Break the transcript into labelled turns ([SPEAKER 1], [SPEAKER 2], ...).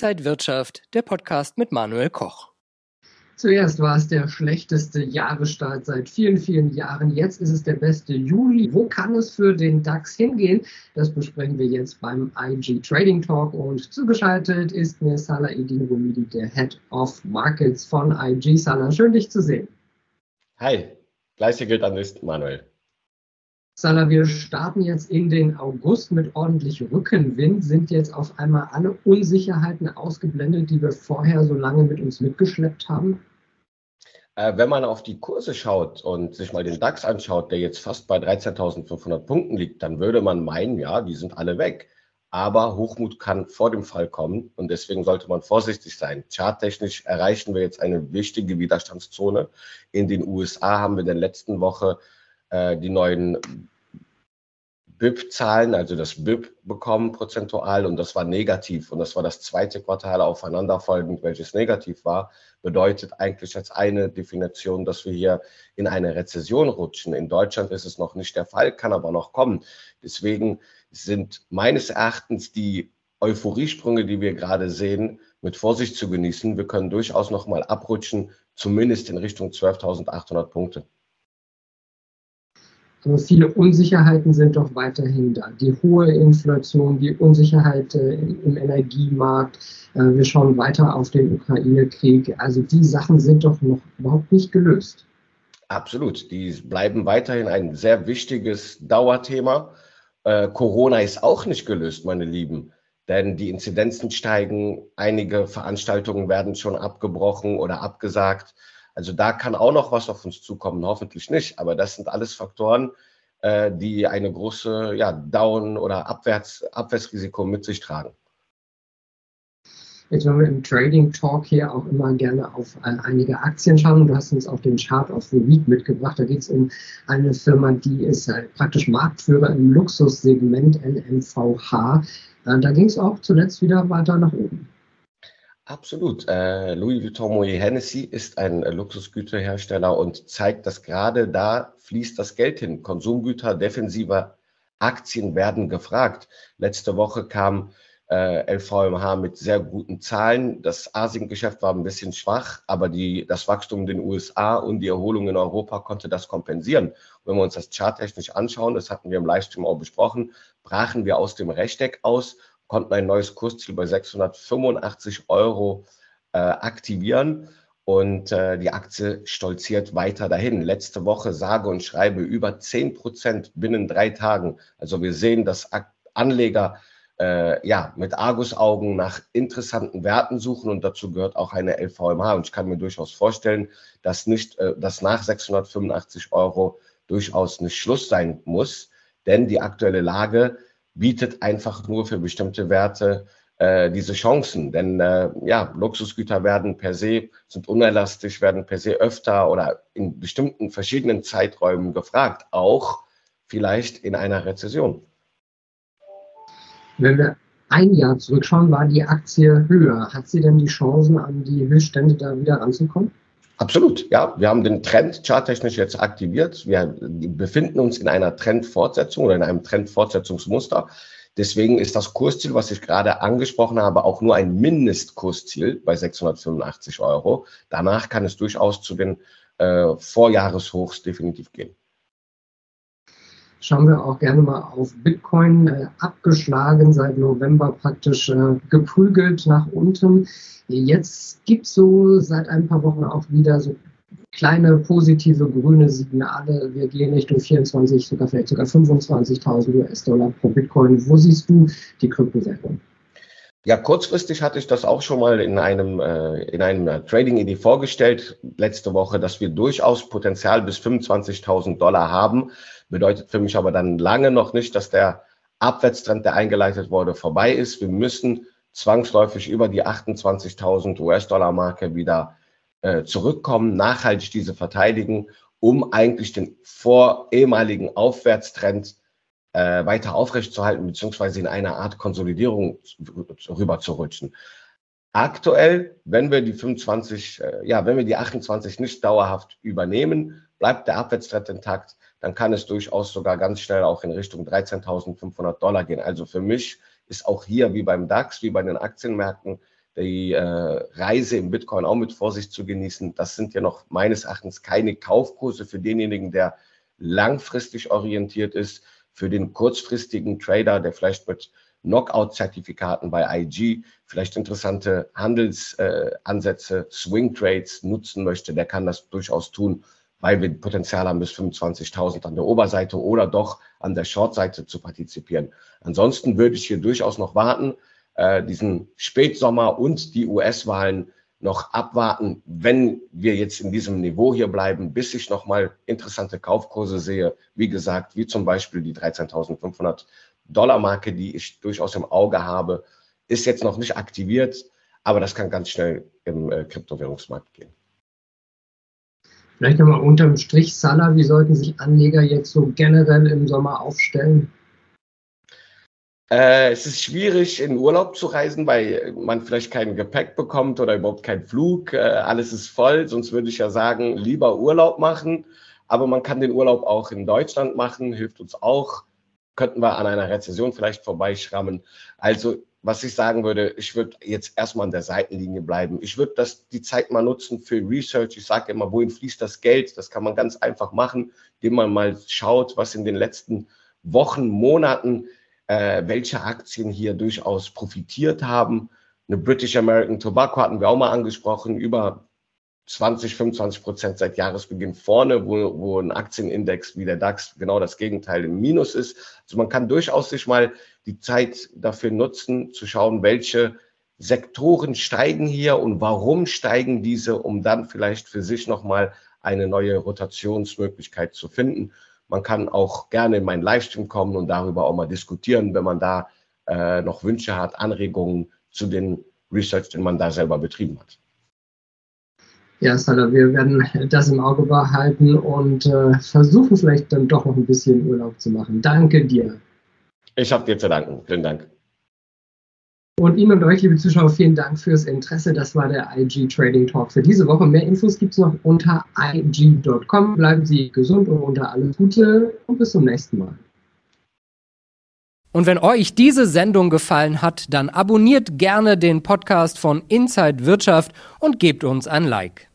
[SPEAKER 1] Inside Wirtschaft, der Podcast mit Manuel Koch.
[SPEAKER 2] Zuerst war es der schlechteste Jahresstart seit vielen, vielen Jahren. Jetzt ist es der beste Juli. Wo kann es für den DAX hingehen? Das besprechen wir jetzt beim IG Trading Talk. Und zugeschaltet ist mir Salah Edin Rumidi, der Head of Markets von IG. Salah, schön dich zu sehen.
[SPEAKER 3] Hi, gleiche gilt an Manuel.
[SPEAKER 2] Salah, wir starten jetzt in den August mit ordentlich Rückenwind, sind jetzt auf einmal alle Unsicherheiten ausgeblendet, die wir vorher so lange mit uns mitgeschleppt haben?
[SPEAKER 3] Äh, wenn man auf die Kurse schaut und sich mal den DAX anschaut, der jetzt fast bei 13.500 Punkten liegt, dann würde man meinen, ja, die sind alle weg. Aber Hochmut kann vor dem Fall kommen und deswegen sollte man vorsichtig sein. Charttechnisch erreichen wir jetzt eine wichtige Widerstandszone. In den USA haben wir in der letzten Woche äh, die neuen BIP-Zahlen, also das BIP bekommen prozentual und das war negativ und das war das zweite Quartal aufeinanderfolgend, welches negativ war, bedeutet eigentlich als eine Definition, dass wir hier in eine Rezession rutschen. In Deutschland ist es noch nicht der Fall, kann aber noch kommen. Deswegen sind meines Erachtens die Euphoriesprünge, die wir gerade sehen, mit Vorsicht zu genießen. Wir können durchaus noch mal abrutschen, zumindest in Richtung 12.800 Punkte.
[SPEAKER 2] Aber viele Unsicherheiten sind doch weiterhin da. Die hohe Inflation, die Unsicherheit äh, im Energiemarkt. Äh, wir schauen weiter auf den Ukraine-Krieg. Also die Sachen sind doch noch überhaupt nicht gelöst.
[SPEAKER 3] Absolut. Die bleiben weiterhin ein sehr wichtiges Dauerthema. Äh, Corona ist auch nicht gelöst, meine Lieben. Denn die Inzidenzen steigen, einige Veranstaltungen werden schon abgebrochen oder abgesagt. Also da kann auch noch was auf uns zukommen, hoffentlich nicht. Aber das sind alles Faktoren, äh, die eine große ja, Down- oder Abwärts, Abwärtsrisiko mit sich tragen.
[SPEAKER 2] Jetzt wollen wir im Trading Talk hier auch immer gerne auf äh, einige Aktien schauen. Du hast uns auch den Chart of the Week mitgebracht. Da geht es um eine Firma, die ist äh, praktisch Marktführer im Luxussegment LMVH. Äh, da ging es auch zuletzt wieder weiter nach oben.
[SPEAKER 3] Absolut. Äh, Louis Vuitton Moet Hennessy ist ein äh, Luxusgüterhersteller und zeigt, dass gerade da fließt das Geld hin. Konsumgüter, defensive Aktien werden gefragt. Letzte Woche kam äh, LVMH mit sehr guten Zahlen. Das Asiengeschäft war ein bisschen schwach, aber die, das Wachstum in den USA und die Erholung in Europa konnte das kompensieren. Wenn wir uns das charttechnisch anschauen, das hatten wir im Livestream auch besprochen, brachen wir aus dem Rechteck aus konnten ein neues Kursziel bei 685 Euro äh, aktivieren und äh, die Aktie stolziert weiter dahin. Letzte Woche sage und schreibe über 10 Prozent binnen drei Tagen. Also wir sehen, dass Anleger äh, ja, mit Argusaugen nach interessanten Werten suchen und dazu gehört auch eine LVMH. Und ich kann mir durchaus vorstellen, dass nicht, äh, dass nach 685 Euro durchaus nicht Schluss sein muss, denn die aktuelle Lage bietet einfach nur für bestimmte Werte äh, diese Chancen. Denn äh, ja, Luxusgüter werden per se, sind unelastisch, werden per se öfter oder in bestimmten verschiedenen Zeiträumen gefragt, auch vielleicht in einer Rezession.
[SPEAKER 2] Wenn wir ein Jahr zurückschauen, war die Aktie höher. Hat sie denn die Chancen, an die Höchststände da wieder ranzukommen?
[SPEAKER 3] Absolut, ja. Wir haben den Trend charttechnisch jetzt aktiviert. Wir befinden uns in einer Trendfortsetzung oder in einem Trendfortsetzungsmuster. Deswegen ist das Kursziel, was ich gerade angesprochen habe, auch nur ein Mindestkursziel bei 685 Euro. Danach kann es durchaus zu den äh, Vorjahreshochs definitiv gehen
[SPEAKER 2] schauen wir auch gerne mal auf Bitcoin, äh, abgeschlagen seit November praktisch äh, geprügelt nach unten. Jetzt gibt es so seit ein paar Wochen auch wieder so kleine positive grüne Signale. Wir gehen Richtung 24, sogar vielleicht sogar 25.000 US-Dollar pro Bitcoin. Wo siehst du die Kryptowährung?
[SPEAKER 3] Ja, kurzfristig hatte ich das auch schon mal in einem, äh, in einem äh, Trading-Idee vorgestellt, letzte Woche, dass wir durchaus Potenzial bis 25.000 Dollar haben. Bedeutet für mich aber dann lange noch nicht, dass der Abwärtstrend, der eingeleitet wurde, vorbei ist. Wir müssen zwangsläufig über die 28.000 US-Dollar-Marke wieder äh, zurückkommen, nachhaltig diese verteidigen, um eigentlich den vor ehemaligen Aufwärtstrend äh, weiter aufrechtzuerhalten, beziehungsweise in eine Art Konsolidierung rüber zu rutschen. Aktuell, wenn wir die 25, äh, ja, wenn wir die 28 nicht dauerhaft übernehmen, bleibt der Abwärtstrend intakt, dann kann es durchaus sogar ganz schnell auch in Richtung 13.500 Dollar gehen. Also für mich ist auch hier wie beim DAX, wie bei den Aktienmärkten, die äh, Reise im Bitcoin auch mit Vorsicht zu genießen. Das sind ja noch meines Erachtens keine Kaufkurse für denjenigen, der langfristig orientiert ist, für den kurzfristigen Trader, der vielleicht mit Knockout-Zertifikaten bei IG vielleicht interessante Handelsansätze, äh, Swing Trades nutzen möchte, der kann das durchaus tun, weil wir Potenzial haben, bis 25.000 an der Oberseite oder doch an der Shortseite zu partizipieren. Ansonsten würde ich hier durchaus noch warten, äh, diesen Spätsommer und die US-Wahlen noch abwarten, wenn wir jetzt in diesem Niveau hier bleiben, bis ich nochmal interessante Kaufkurse sehe. Wie gesagt, wie zum Beispiel die 13.500 Dollar Marke, die ich durchaus im Auge habe, ist jetzt noch nicht aktiviert, aber das kann ganz schnell im äh, Kryptowährungsmarkt gehen.
[SPEAKER 2] Vielleicht nochmal unterm Strich, Salah, wie sollten sich Anleger jetzt so generell im Sommer aufstellen?
[SPEAKER 3] Äh, es ist schwierig, in Urlaub zu reisen, weil man vielleicht kein Gepäck bekommt oder überhaupt keinen Flug. Äh, alles ist voll, sonst würde ich ja sagen, lieber Urlaub machen. Aber man kann den Urlaub auch in Deutschland machen, hilft uns auch. Könnten wir an einer Rezession vielleicht vorbeischrammen. Also, was ich sagen würde, ich würde jetzt erstmal an der Seitenlinie bleiben. Ich würde die Zeit mal nutzen für Research. Ich sage immer, wohin fließt das Geld? Das kann man ganz einfach machen, indem man mal schaut, was in den letzten Wochen, Monaten äh, welche Aktien hier durchaus profitiert haben. Eine British American Tobacco hatten wir auch mal angesprochen, über 20, 25 Prozent seit Jahresbeginn vorne, wo, wo ein Aktienindex wie der DAX genau das Gegenteil im Minus ist. Also man kann durchaus sich mal die Zeit dafür nutzen, zu schauen, welche Sektoren steigen hier und warum steigen diese, um dann vielleicht für sich nochmal eine neue Rotationsmöglichkeit zu finden. Man kann auch gerne in meinen Livestream kommen und darüber auch mal diskutieren, wenn man da äh, noch Wünsche hat, Anregungen zu den Research, den man da selber betrieben hat.
[SPEAKER 2] Ja, Salah, wir werden das im Auge behalten und äh, versuchen vielleicht dann doch noch ein bisschen Urlaub zu machen. Danke dir.
[SPEAKER 3] Ich habe dir zu danken. Vielen Dank.
[SPEAKER 2] Und Ihnen und euch, liebe Zuschauer, vielen Dank fürs Interesse. Das war der IG Trading Talk für diese Woche. Mehr Infos gibt es noch unter ig.com. Bleiben Sie gesund und unter alles Gute und bis zum nächsten Mal.
[SPEAKER 1] Und wenn euch diese Sendung gefallen hat, dann abonniert gerne den Podcast von Inside Wirtschaft und gebt uns ein Like.